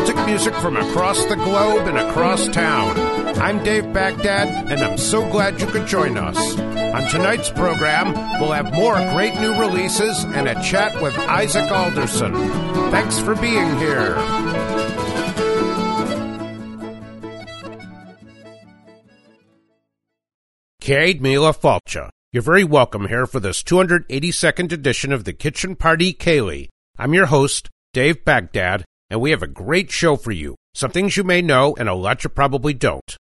Celtic music from across the globe and across town. I'm Dave Baghdad, and I'm so glad you could join us. On tonight's program, we'll have more great new releases and a chat with Isaac Alderson. Thanks for being here. Cade Mila Falcha. You're very welcome here for this 282nd edition of the Kitchen Party Ceilidh. I'm your host, Dave Baghdad, and we have a great show for you. Some things you may know and a lot you probably don't.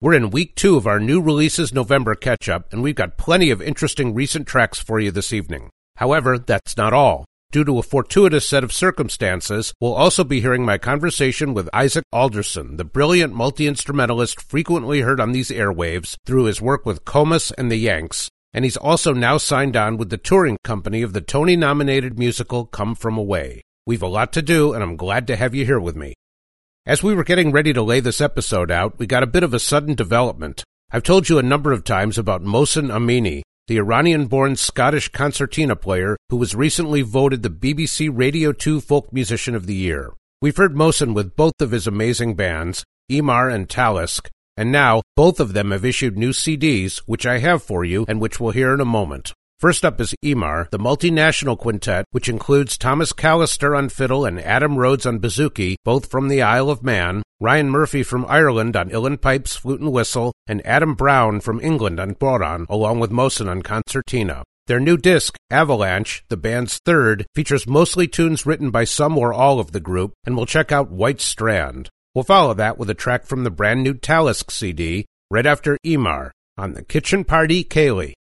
We're in week two of our new releases November catch up, and we've got plenty of interesting recent tracks for you this evening. However, that's not all. Due to a fortuitous set of circumstances, we'll also be hearing my conversation with Isaac Alderson, the brilliant multi instrumentalist frequently heard on these airwaves through his work with Comus and the Yanks, and he's also now signed on with the touring company of the Tony nominated musical Come From Away. We've a lot to do, and I'm glad to have you here with me. As we were getting ready to lay this episode out, we got a bit of a sudden development. I've told you a number of times about Mohsen Amini, the Iranian born Scottish concertina player who was recently voted the BBC Radio 2 Folk Musician of the Year. We've heard Mohsen with both of his amazing bands, Imar and Talisk, and now both of them have issued new CDs, which I have for you and which we'll hear in a moment. First up is Imar, the multinational quintet, which includes Thomas Callister on fiddle and Adam Rhodes on bouzouki, both from the Isle of Man, Ryan Murphy from Ireland on uilleann pipes, flute and whistle, and Adam Brown from England on bodhrán, along with Mohsen on concertina. Their new disc, Avalanche, the band's third, features mostly tunes written by some or all of the group, and we'll check out White Strand. We'll follow that with a track from the brand new Talisk CD, right after Imar, on the Kitchen Party Ceilidh.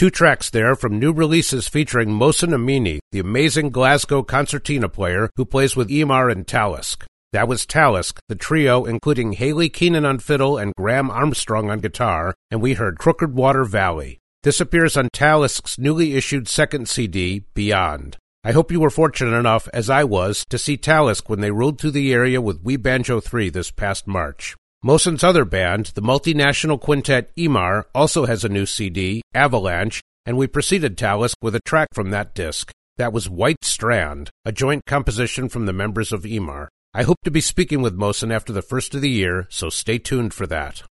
Two tracks there from new releases featuring Mohsen Amini, the amazing Glasgow concertina player who plays with Imar and Talisk. That was Talisk, the trio including Hayley Keenan on fiddle and Graham Armstrong on guitar, and we heard Crooked Water Valley. This appears on Talisk's newly issued second CD, Beyond. I hope you were fortunate enough, as I was, to see Talisk when they rode through the area with We Banjo 3 this past March. Mohsen's other band, the multinational quintet Imar, also has a new CD, Avalanche, and we preceded Talisk with a track from that disc. That was White Strand, a joint composition from the members of Imar. I hope to be speaking with Mohsen after the first of the year, so stay tuned for that.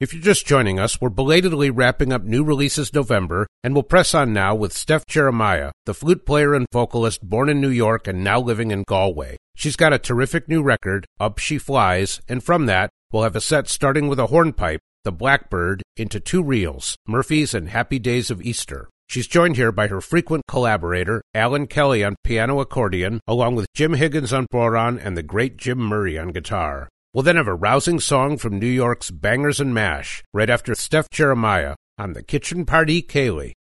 If you're just joining us, we're belatedly wrapping up new releases November, and we'll press on now with Steph Geremia, the flute player and vocalist born in New York and now living in Galway. She's got a terrific new record, Up She Flies, and from that, we'll have a set starting with a hornpipe, The Blackbird, into two reels, Murphy's and Happy Days of Easter. She's joined here by her frequent collaborator, Alan Kelly on piano accordion, along with Jim Higgins on bodhrán and the great Jim Murray on guitar. We'll then have a rousing song from New York's Bangers and Mash, right after Steph Geremia on the Kitchen Party Ceilidh.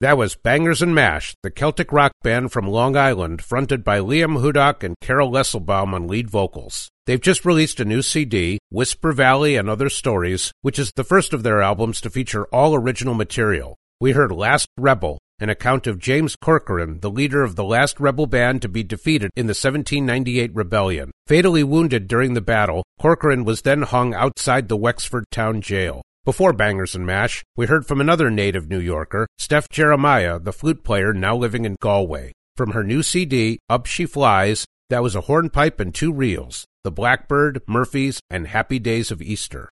That was Bangers and Mash, the Celtic rock band from Long Island, fronted by Liam Hudock and Carol Lesselbaum on lead vocals. They've just released a new CD, Whisper Valley and Other Stories, which is the first of their albums to feature all original material. We heard Last Rebel, an account of James Corcoran, the leader of the last rebel band to be defeated in the 1798 rebellion. Fatally wounded during the battle, Corcoran was then hung outside the Wexford town jail. Before Bangers and Mash, we heard from another native New Yorker, Steph Geremia, the flute player now living in Galway. From her new CD, Up She Flies, that was a hornpipe and two reels, The Blackbird, Murphys, and Happy Days of Easter.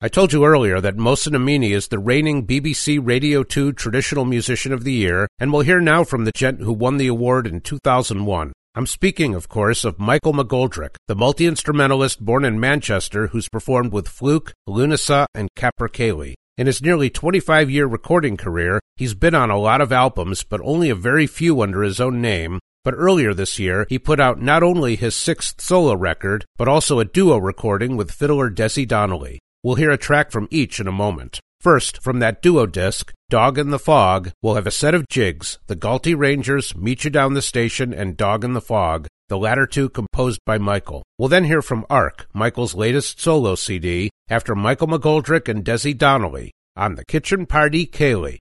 I told you earlier that Mohsen Amini is the reigning BBC Radio 2 Traditional Musician of the Year, and we'll hear now from the gent who won the award in 2001. I'm speaking, of course, of Michael McGoldrick, the multi-instrumentalist born in Manchester who's performed with Flook, Lunasa, and Capercaillie. In his nearly 25 year recording career, he's been on a lot of albums, but only a very few under his own name. But earlier this year, he put out not only his sixth solo record, but also a duo recording with fiddler Dezi Donnelly. We'll hear a track from each in a moment. First, from that duo disc, Dog in the Fog, we'll have a set of jigs, the Galty Rangers, Meet You Down the Station, and Dog in the Fog, the latter two composed by Michael. We'll then hear from Arc, Michael's latest solo CD, after Michael McGoldrick and Dezi Donnelly, on the Kitchen Party Ceilidh.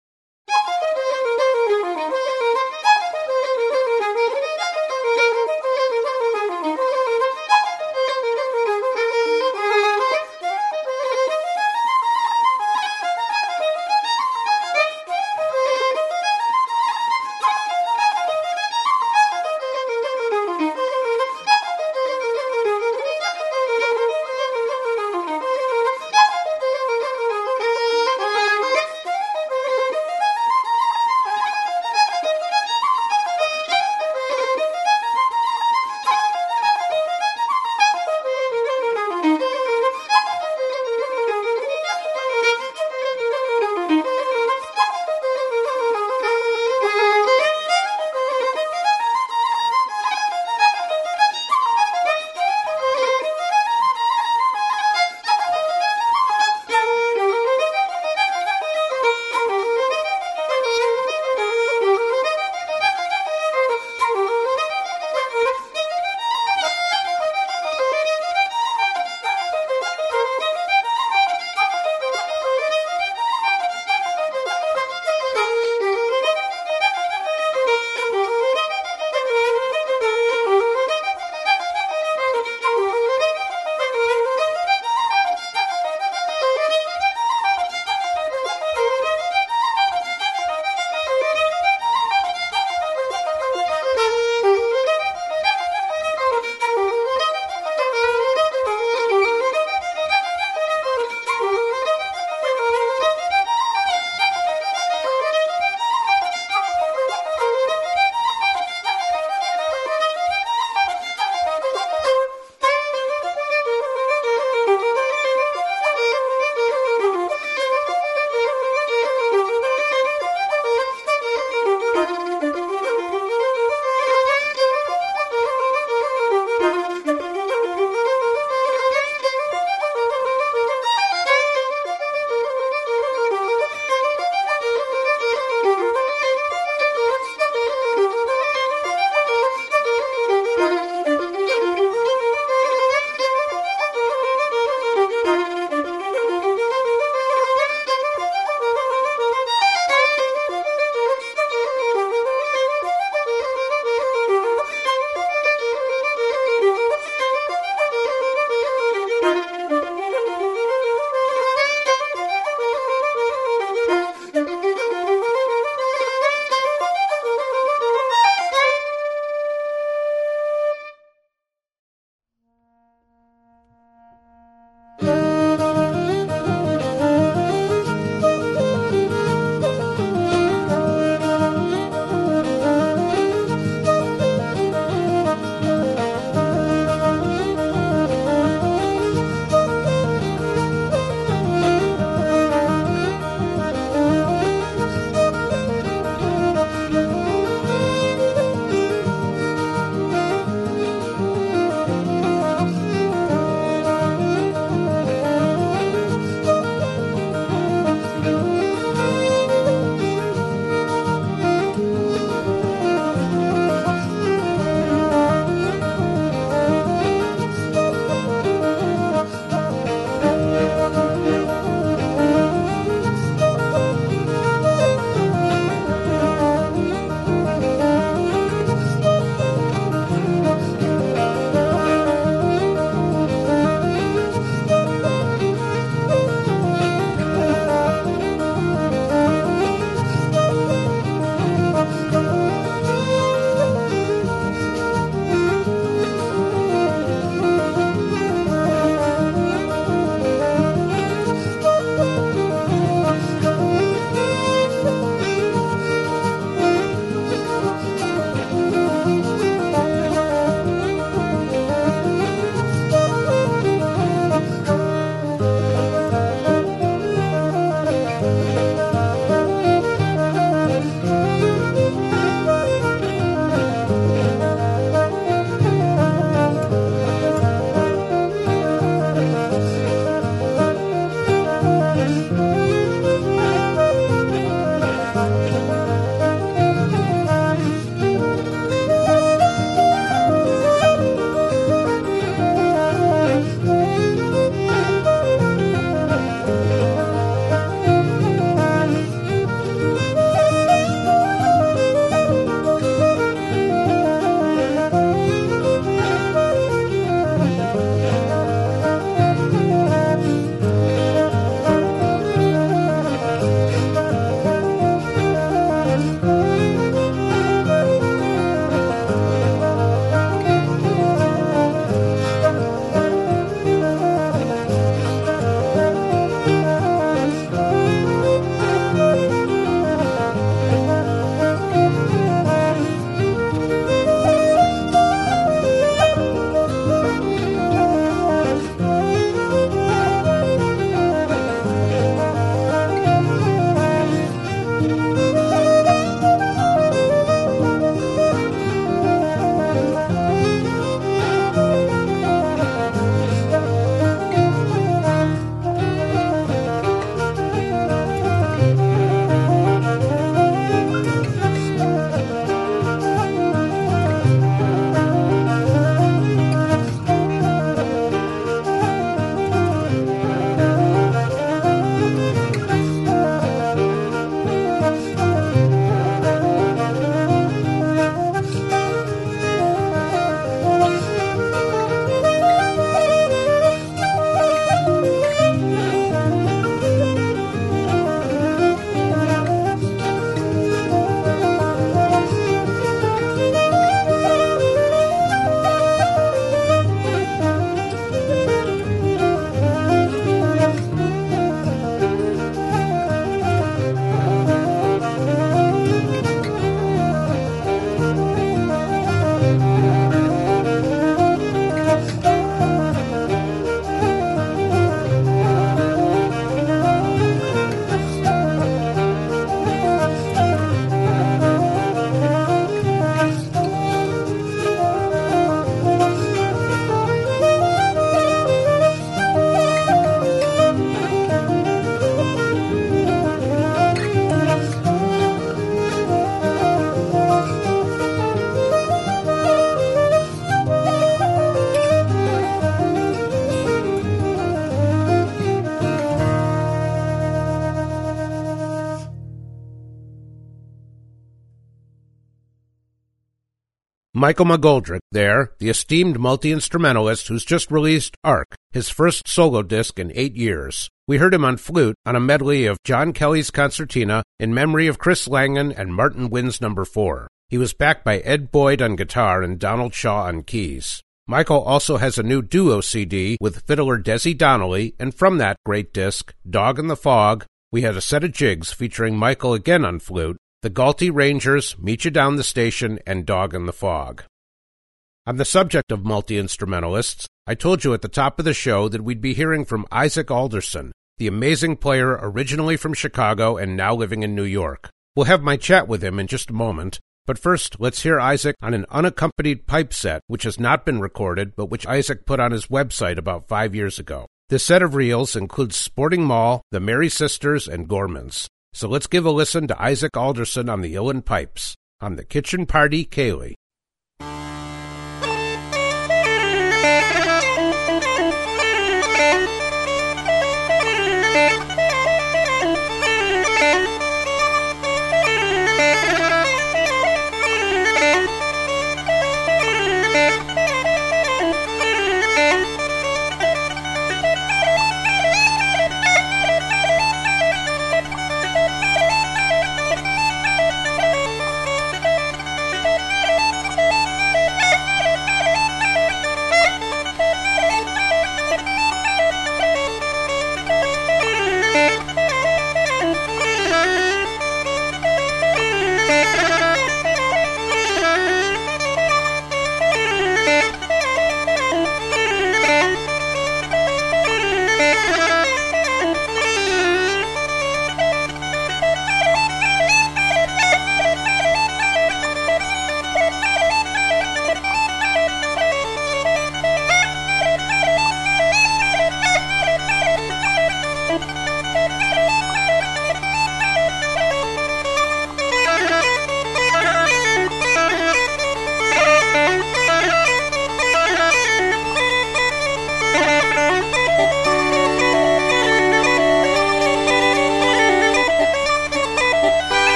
Michael McGoldrick there, the esteemed multi-instrumentalist who's just released Arc, his first solo disc in eight years. We heard him on flute on a medley of John Kelly's concertina in memory of Chris Langan and Martin Wynne's number four. He was backed by Ed Boyd on guitar and Donald Shaw on keys. Michael also has a new duo CD with fiddler Dezi Donnelly, and from that great disc, Dog in the Fog, we had a set of jigs featuring Michael again on flute, the Galty Rangers, Meet You Down the Station, and Dog in the Fog. On the subject of multi instrumentalists, I told you at the top of the show that we'd be hearing from Isaac Alderson, the amazing player originally from Chicago and now living in New York. We'll have my chat with him in just a moment, but first let's hear Isaac on an unaccompanied pipe set which has not been recorded but which Isaac put on his website about five years ago. This set of reels includes Sporting Mall, the Merry Sisters, and Gormans. So let's give a listen to Isaac Alderson on the Uilleann Pipes on the Kitchen Party Ceilidh.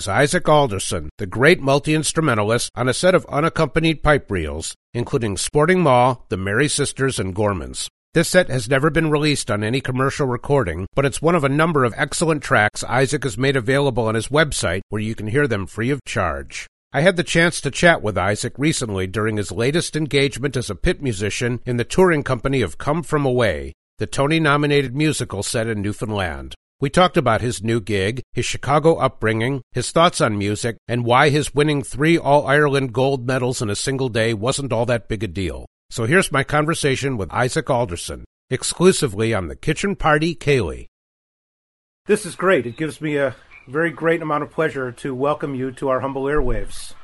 Was Isaac Alderson, the great multi instrumentalist, on a set of unaccompanied pipe reels, including Sporting Mall, the Merry Sisters, and Gormans. This set has never been released on any commercial recording, but it's one of a number of excellent tracks Isaac has made available on his website where you can hear them free of charge. I had the chance to chat with Isaac recently during his latest engagement as a pit musician in the touring company of Come From Away, the Tony nominated musical set in Newfoundland. We talked about his new gig, his Chicago upbringing, his thoughts on music, and why his winning three All Ireland gold medals in a single day wasn't all that big a deal. So here's my conversation with Isaac Alderson, exclusively on the Kitchen Party Ceilidh. This is great. It gives me a very great amount of pleasure to welcome you to our humble airwaves.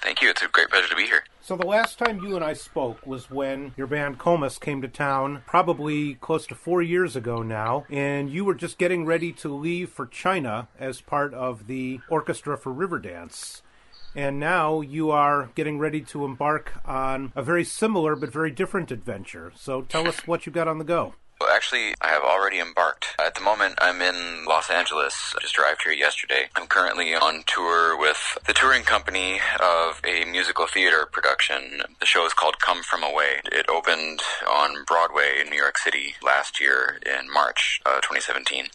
Thank you. It's a great pleasure to be here. So the last time you and I spoke was when your band Comus came to town, probably close to four years ago now, and you were just getting ready to leave for China as part of the orchestra for Riverdance. And now you are getting ready to embark on a very similar but very different adventure. So tell us what you got on the go. Well, actually, I have already embarked. At the moment, I'm in Los Angeles. I just arrived here yesterday. I'm currently on tour with the touring company of a musical theater production. The show is called Come From Away. It opened on Broadway in New York City last year in March uh, 2017.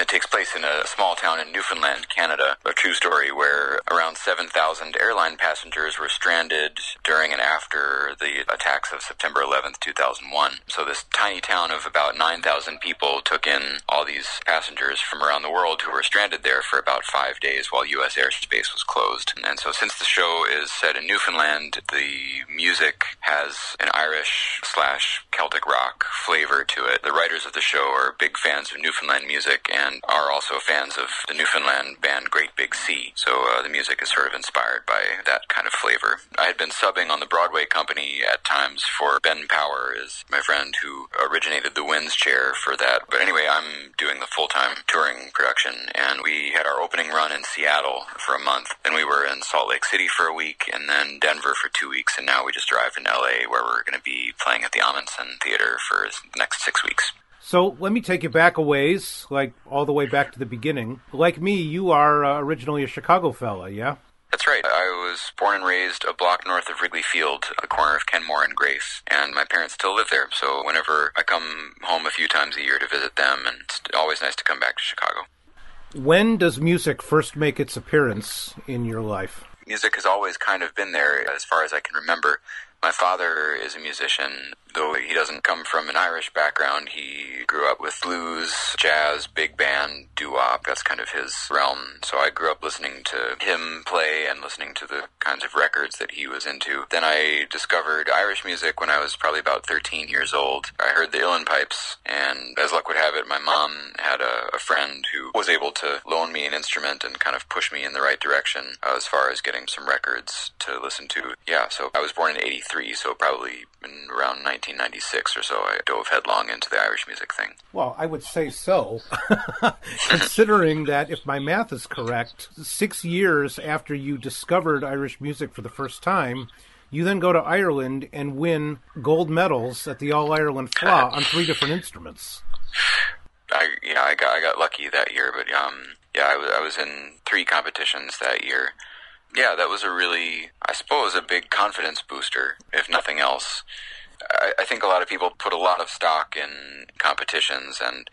It takes place in a small town in Newfoundland, Canada, a true story where around 7,000 airline passengers were stranded during and after the attacks of September 11th, 2001. So this tiny town of about 9,000 people took in all these passengers from around the world who were stranded there for about five days while U.S. airspace was closed. And so since the show is set in Newfoundland, the music has an Irish slash Celtic rock flavor to it. The writers of the show are big fans of Newfoundland music and and are also fans of the Newfoundland band Great Big Sea. So uh, the music is sort of inspired by that kind of flavor. I had been subbing on the Broadway company at times for Ben Power, is my friend who originated the Winds chair for that. But anyway, I'm doing the full time touring production, and we had our opening run in Seattle for a month. Then we were in Salt Lake City for a week, and then Denver for two weeks, and now we just arrived in LA where we're going to be playing at the Ahmanson Theater for the next six weeks. So let me take you back a ways, like all the way back to the beginning. Like me, you are uh, originally a Chicago fella, yeah? That's right. I was born and raised a block north of Wrigley Field, the corner of Kenmore and Grace, and my parents still live there. So whenever I come home a few times a year to visit them, and it's always nice to come back to Chicago. When does music first make its appearance in your life? Music has always kind of been there as far as I can remember. My father is a musician, though he doesn't come from an Irish background. He grew up with blues, jazz, big band, doo-wop. That's kind of his realm. So I grew up listening to him play and listening to the kinds of records that he was into. Then I discovered Irish music when I was probably about 13 years old. I heard the Uilleann Pipes, and as luck would have it, my mom had a, a friend who was able to loan me an instrument and kind of push me in the right direction as far as getting some records to listen to. Yeah, so I was born in 83 so probably in around 1996 or so, I dove headlong into the Irish music thing. Well, I would say so, considering that if my math is correct, six years after you discovered Irish music for the first time, you then go to Ireland and win gold medals at the All Ireland Fleadh on three different instruments. I yeah, I got I got lucky that year, but um, yeah, I was I was in three competitions that year yeah, that was a really, I suppose, a big confidence booster, if nothing else. I, I think a lot of people put a lot of stock in competitions, and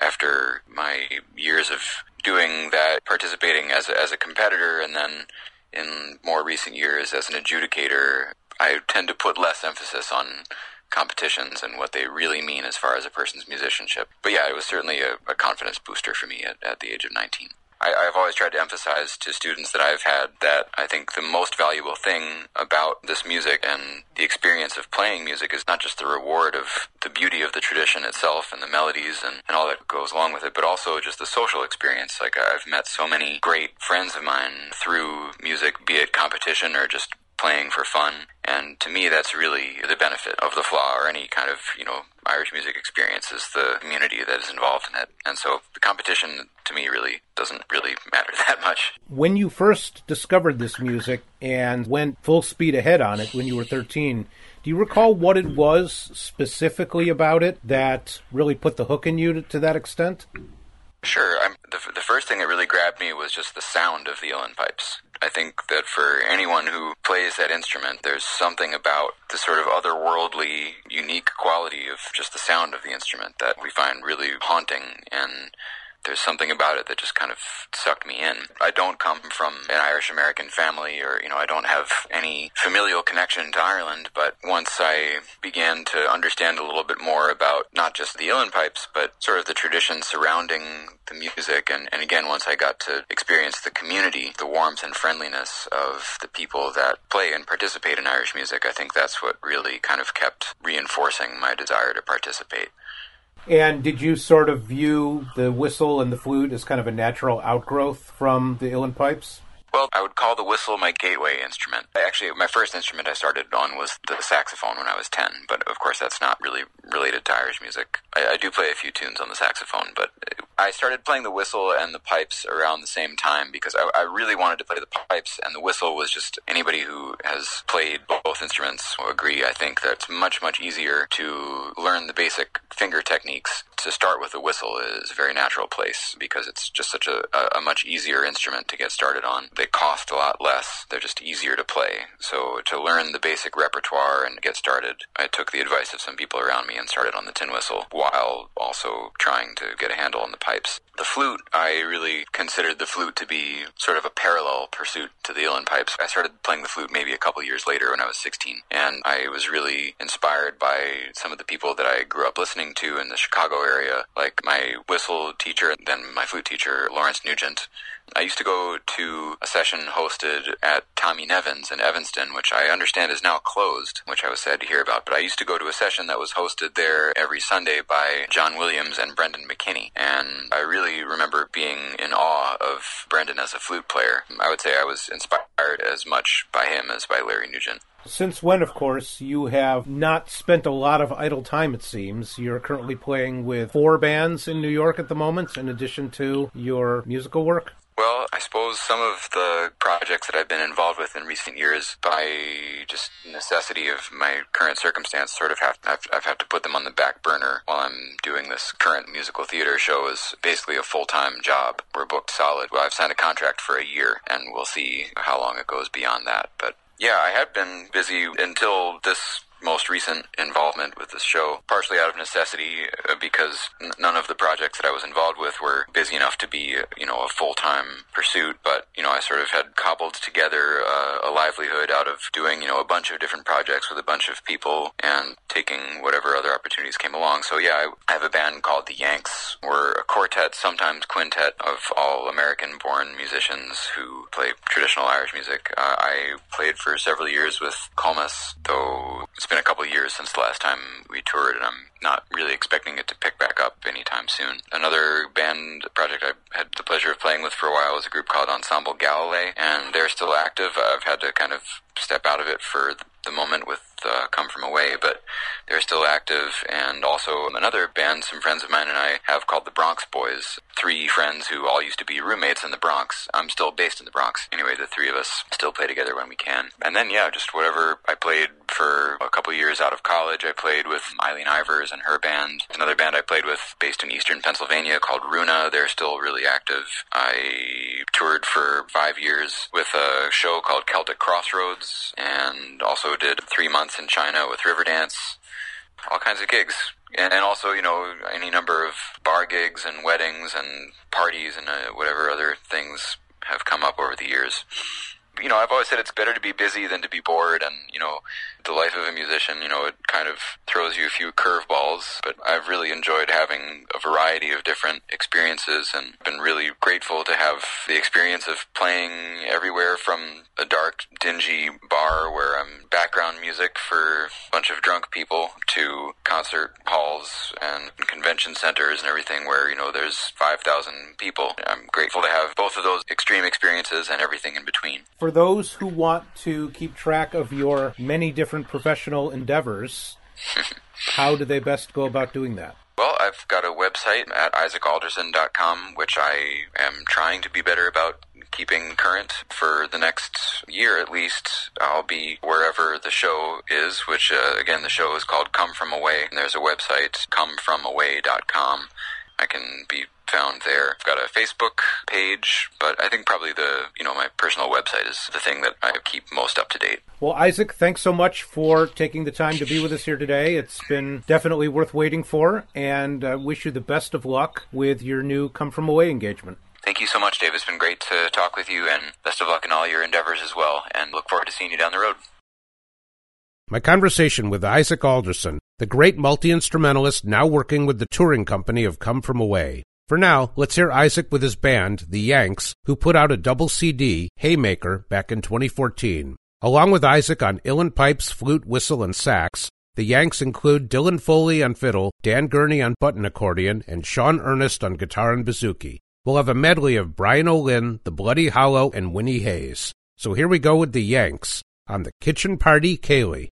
after my years of doing that, participating as a, as a competitor, and then in more recent years as an adjudicator, I tend to put less emphasis on competitions and what they really mean as far as a person's musicianship. But yeah, it was certainly a, a confidence booster for me at, at the age of 19. I, have always tried to emphasize to students that I've had that I think the most valuable thing about this music and the experience of playing music is not just the reward of the beauty of the tradition itself and the melodies and, and all that goes along with it, but also just the social experience. Like I've met so many great friends of mine through music, be it competition or just playing for fun. And to me, that's really the benefit of the Fleadh or any kind of, you know, Irish music experience is the community that is involved in it. And so the competition to me really doesn't really matter that much. When you first discovered this music and went full speed ahead on it when you were 13, do you recall what it was specifically about it that really put the hook in you to, to that extent? Sure. I'm, the, the first thing that really grabbed me was just the sound of the Uilleann pipes. I think that for anyone who plays that instrument, there's something about the sort of otherworldly, unique quality of just the sound of the instrument that we find really haunting and there's something about it that just kind of sucked me in. I don't come from an Irish American family or, you know, I don't have any familial connection to Ireland, but once I began to understand a little bit more about not just the Uilleann pipes, but sort of the tradition surrounding the music, and, and again, once I got to experience the community, the warmth and friendliness of the people that play and participate in Irish music, I think that's what really kind of kept reinforcing my desire to participate. And did you sort of view the whistle and the flute as kind of a natural outgrowth from the Uilleann pipes? Well, I would call the whistle my gateway instrument. Actually, my first instrument I started on was the saxophone when I was 10, but of course that's not really related to Irish music. I, I do play a few tunes on the saxophone, but I started playing the whistle and the pipes around the same time because I, I really wanted to play the pipes, and the whistle was just anybody who has played both instruments will agree, I think, that it's much, much easier to learn the basic finger techniques. To start with the whistle is a very natural place because it's just such a, a, a much easier instrument to get started on. They cost a lot less, they're just easier to play. So to learn the basic repertoire and get started, I took the advice of some people around me and started on the tin whistle while also trying to get a handle on the pipes. The flute, I really considered the flute to be sort of a parallel pursuit to the uilleann pipes. I started playing the flute maybe a couple years later when I was 16, and I was really inspired by some of the people that I grew up listening to in the Chicago area, like my whistle teacher, and then my flute teacher, Lawrence Nugent. I used to go to a session hosted at Tommy Nevin's in Evanston, which I understand is now closed, which I was sad to hear about. But I used to go to a session that was hosted there every Sunday by John Williams and Brendan McKinney. And I really remember being in awe of Brendan as a flute player. I would say I was inspired as much by him as by Larry Nugent. Since when, of course, you have not spent a lot of idle time, it seems. You're currently playing with four bands in New York at the moment, in addition to your musical work? Well, I suppose some of the projects that I've been involved with in recent years, by just necessity of my current circumstance, sort of have I've, I've had to put them on the back burner while I'm doing this current musical theater show is basically a full time job. We're booked solid. Well, I've signed a contract for a year, and we'll see how long it goes beyond that. But yeah, I have been busy until this most recent involvement with this show, partially out of necessity uh, because none of the projects that I was involved with were busy enough to be, uh, you know, a full-time pursuit. But, you know, I sort of had cobbled together uh, a livelihood out of doing, you know, a bunch of different projects with a bunch of people and taking whatever other opportunities came along. So yeah, I, have a band called the Yanks. We're a quartet, sometimes quintet of all American-born musicians who play traditional Irish music. Uh, I played for several years with Comus, though it's been a couple years since the last time we toured, and I'm not really expecting it to pick back up anytime soon. Another band project I had the pleasure of playing with for a while was a group called Ensemble Galilei, and they're still active. I've had to kind of step out of it for the moment with uh, Come From Away, but they're still active. And also another band some friends of mine and I have called the Bronx Boys. Three friends who all used to be roommates in the Bronx. I'm still based in the Bronx. Anyway, the three of us still play together when we can. And then, yeah, just whatever I played for a couple years out of college. I played with Eileen Ivers and her band. Another band I played with based in eastern Pennsylvania called Runa. They're still really active. I toured for five years with a show called Celtic Crossroads and also did three months in China with Riverdance. All kinds of gigs. And, and also, you know, any number of bar gigs and weddings and parties and uh, whatever other things have come up over the years you know, I've always said it's better to be busy than to be bored, and you know, the life of a musician, you know, it kind of throws you a few curveballs. But I've really enjoyed having a variety of different experiences, and been really grateful to have the experience of playing everywhere from a dark, dingy bar where I'm background music for a bunch of drunk people to concert halls and convention centers and everything where you know there's five thousand people. I'm grateful to have both of those extreme experiences and everything in between for those who want to keep track of your many different professional endeavors, how do they best go about doing that? Well, I've got a website at isaacalderson.com, which I am trying to be better about keeping current for the next year at least. I'll be wherever the show is, which uh, again, the show is called Come From Away. And there's a website, comefromaway.com. I can be found there. I've got a Facebook page, but I think probably the, you know, my personal website is the thing that I keep most up to date. Well, Isaac, thanks so much for taking the time to be with us here today. It's been definitely worth waiting for, and I wish you the best of luck with your new Come From Away engagement. Thank you so much, Dave. It's been great to talk with you, and best of luck in all your endeavors as well, and look forward to seeing you down the road. My conversation with Isaac Alderson, the great multi instrumentalist now working with the touring company of Come From Away. For now, let's hear Isaac with his band, the Yanks, who put out a double CD, Haymaker, back in 2014. Along with Isaac on uilleann pipes, flute, whistle, and sax, the Yanks include Dylan Foley on fiddle, Dan Gurney on button accordion, and Sean Earnest on guitar and bouzouki. we'll have a medley of Brian O'Lynn, The Bloody Hollow, and Winnie Hayes. So here we go with the Yanks on the Kitchen Party Ceilidh.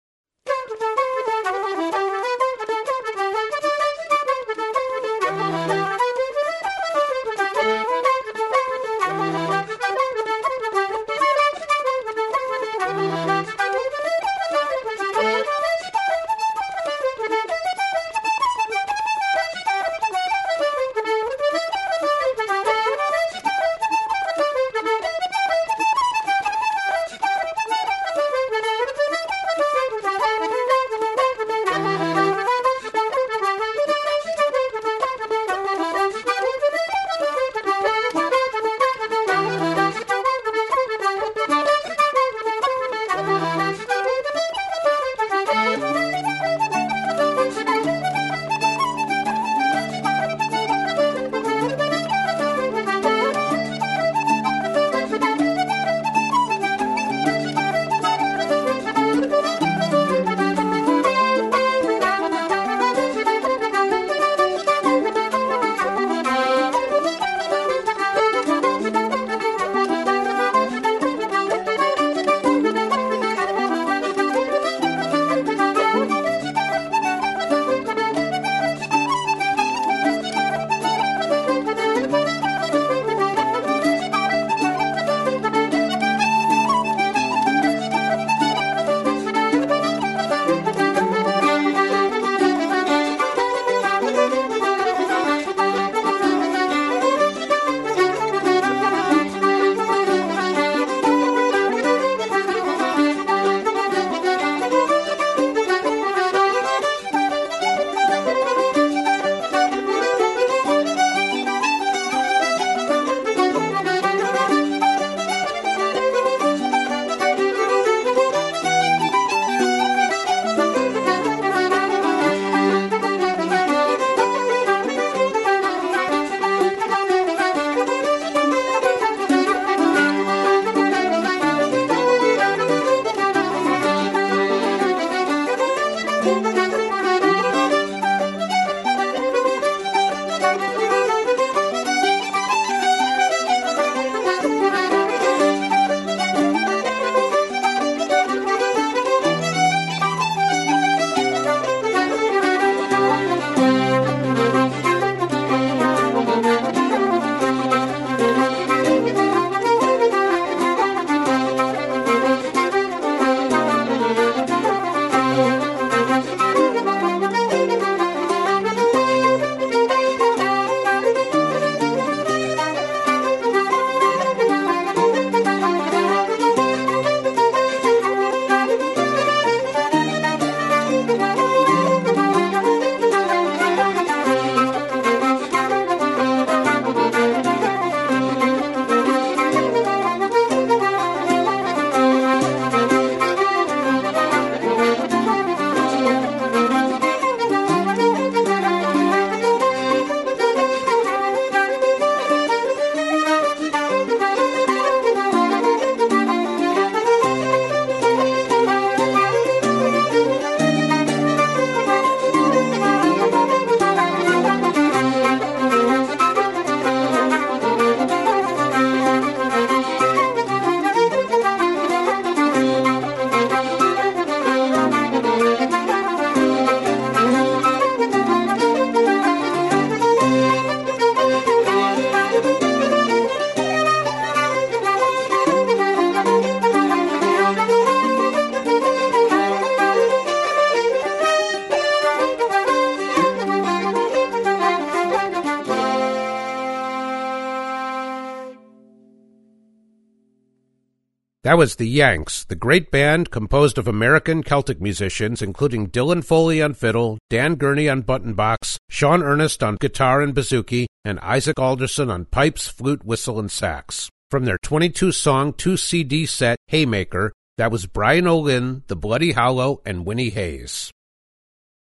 That was the Yanks, the great band composed of American Celtic musicians, including Dylan Foley on fiddle, Dan Gurney on button box, Sean Earnest on guitar and bouzouki, and Isaac Alderson on pipes, flute, whistle, and sax. From their 22 song, 2 CD set, Haymaker, that was Brian O'Lynn, The Bloody Hollow, and Winnie Hayes.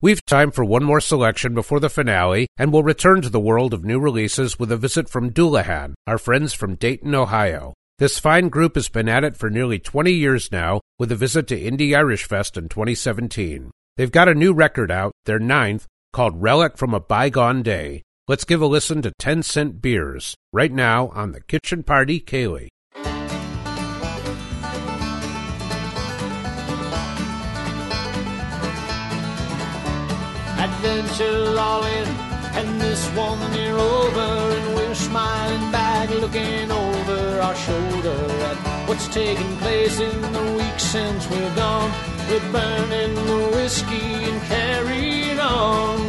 We've time for one more selection before the finale, and we'll return to the world of new releases with a visit from Dulahan, our friends from Dayton, Ohio. This fine group has been at it for nearly 20 years now, with a visit to Indy Irish Fest in 2017. They've got a new record out, their ninth, called Relic from a Bygone Day. Let's give a listen to 10 Cent Beers right now on the Kitchen Party Ceilidh. Adventures all in, and this one near over, and we're smiling back, looking over our shoulder at what's taking place in the week since we're gone. We're burning the whiskey and carrying on.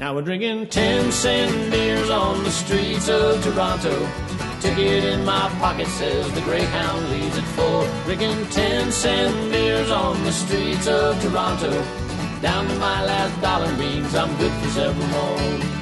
Now we're drinking 10 cent beers on the streets of Toronto. Ticket in my pocket says the Greyhound leaves at four. Drinking 10 cent beers on the streets of Toronto. Down to my last dollar means I'm good for several more.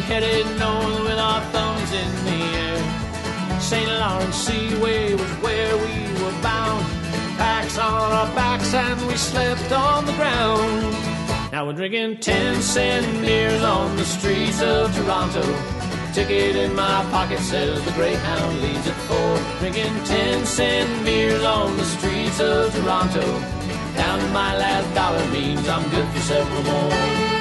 Headed north with our thumbs in the air. St. Lawrence Seaway was where we were bound. Packs on our backs and we slept on the ground. Now we're drinking 10 cent beers on the streets of Toronto. Ticket in my pocket says the Greyhound leaves at four. Drinking 10 cent beers on the streets of Toronto. Down to my last dollar means I'm good for several more.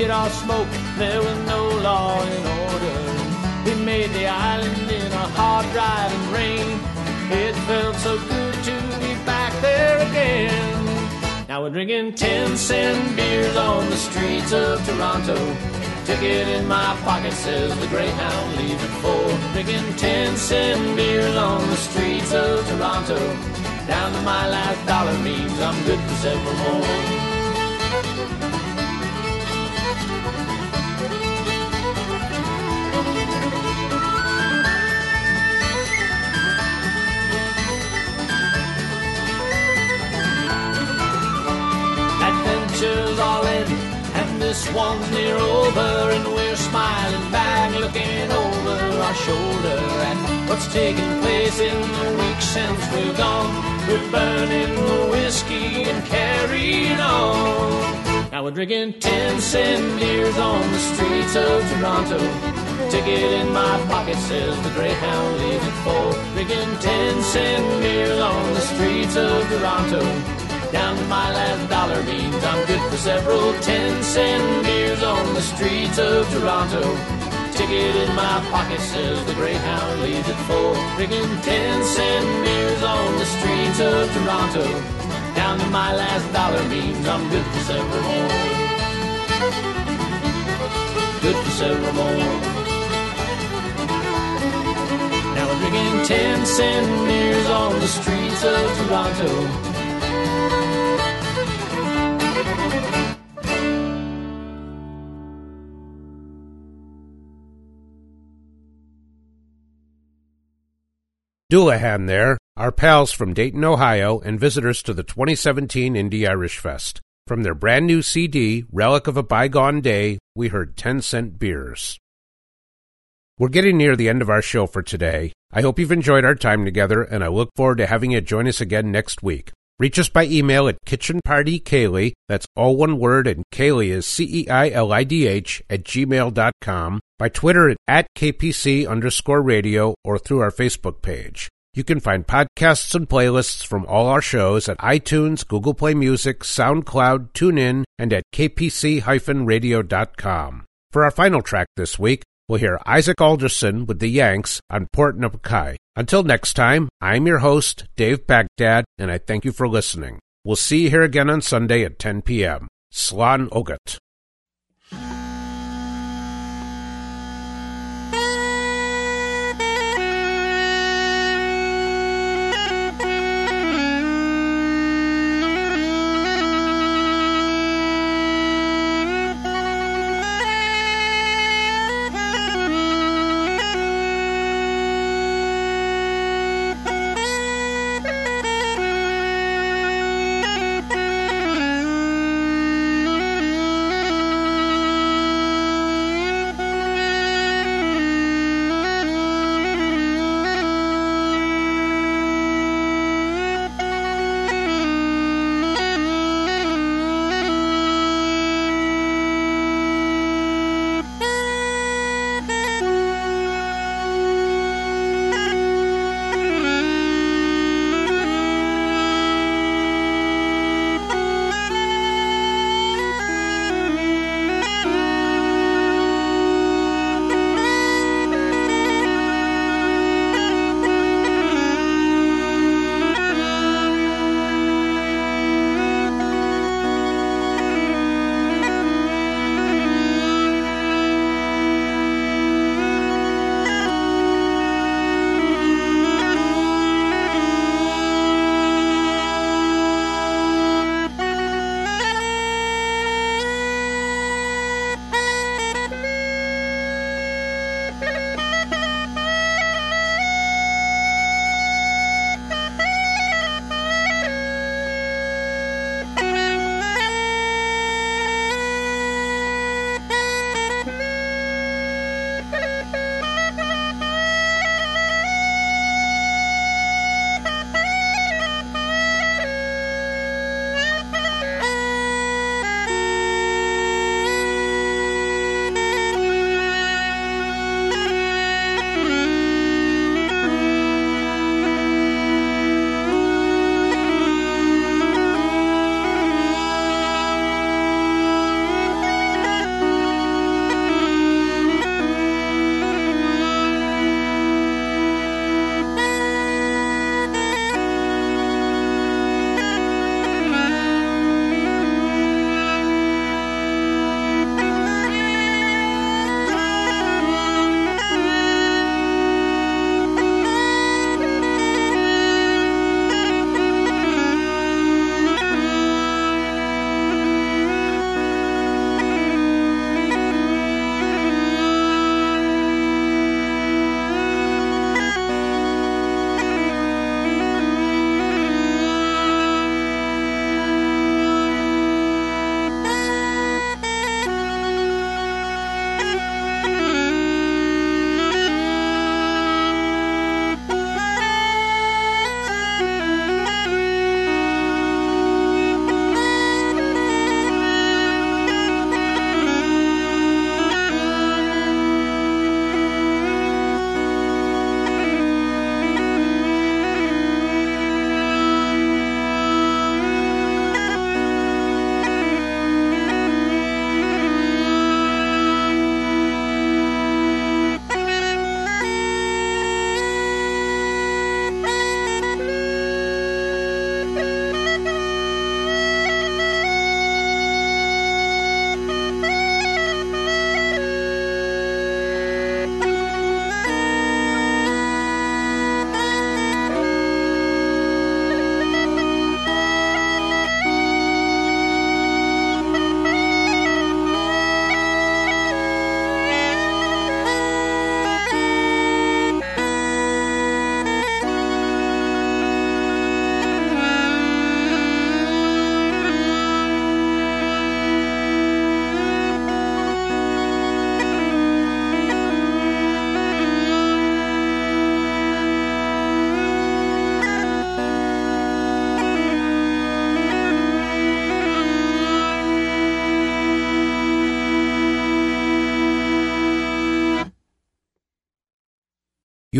We all smoke. There was no law and order. We made the island in a hard driving rain. It felt so good to be back there again. Now we're drinking 10 cent beers on the streets of Toronto. Ticket in my pocket says the Greyhound leaves at four. Drinking 10 cent beers on the streets of Toronto. Down to my last dollar means I'm good for several more. And one's near over, and we're smiling back, looking over our shoulder at what's taking place in the week since we've gone. We're burning the whiskey and carrying on. Now we're drinking 10 cent beers on the streets of Toronto. Ticket in my pocket says the Greyhound leaves at four. Drinking 10 cent beers on the streets of Toronto. Down to my last dollar means I'm good for several 10 cent beers on the streets of Toronto. Ticket in my pocket says the Greyhound leaves at four. Drinking 10 cent beers on the streets of Toronto. Down to my last dollar means I'm good for several more. Good for several more. Now we're drinking 10 cent beers on the streets of Toronto. Dulahan there, our pals from Dayton, Ohio, and visitors to the 2017 Indy Irish Fest. From their brand new CD, Relic of a Bygone Day, we heard 10 Cent Beers. We're getting near the end of our show for today. I hope you've enjoyed our time together, and I look forward to having you join us again next week. Reach us by email at kitchenpartyceilidh, that's all one word, and Ceilidh is C-E-I-L-I-D-H, at gmail.com, by Twitter at, at KPC underscore radio, or through our Facebook page. You can find podcasts and playlists from all our shows at iTunes, Google Play Music, SoundCloud, TuneIn, and at kpc-radio.com. For our final track this week, we'll hear Isaac Alderson with the Yanks on Port na bPúcaí. Until next time, I'm your host, Dave Baghdad, and I thank you for listening. We'll see you here again on Sunday at 10 p.m. Slan Ogat.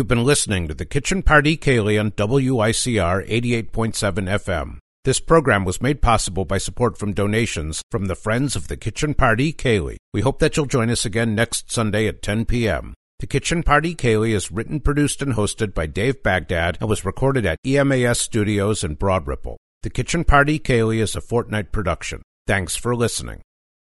You've been listening to the Kitchen Party Ceilidh on WICR 88.7 FM. This program was made possible by support from donations from the Friends of the Kitchen Party Ceilidh. We hope that you'll join us again next Sunday at 10 p.m. The Kitchen Party Ceilidh is written, produced, and hosted by Dave Baghdad and was recorded at EMAS Studios in Broad Ripple. The Kitchen Party Ceilidh is a fortnight production. Thanks for listening.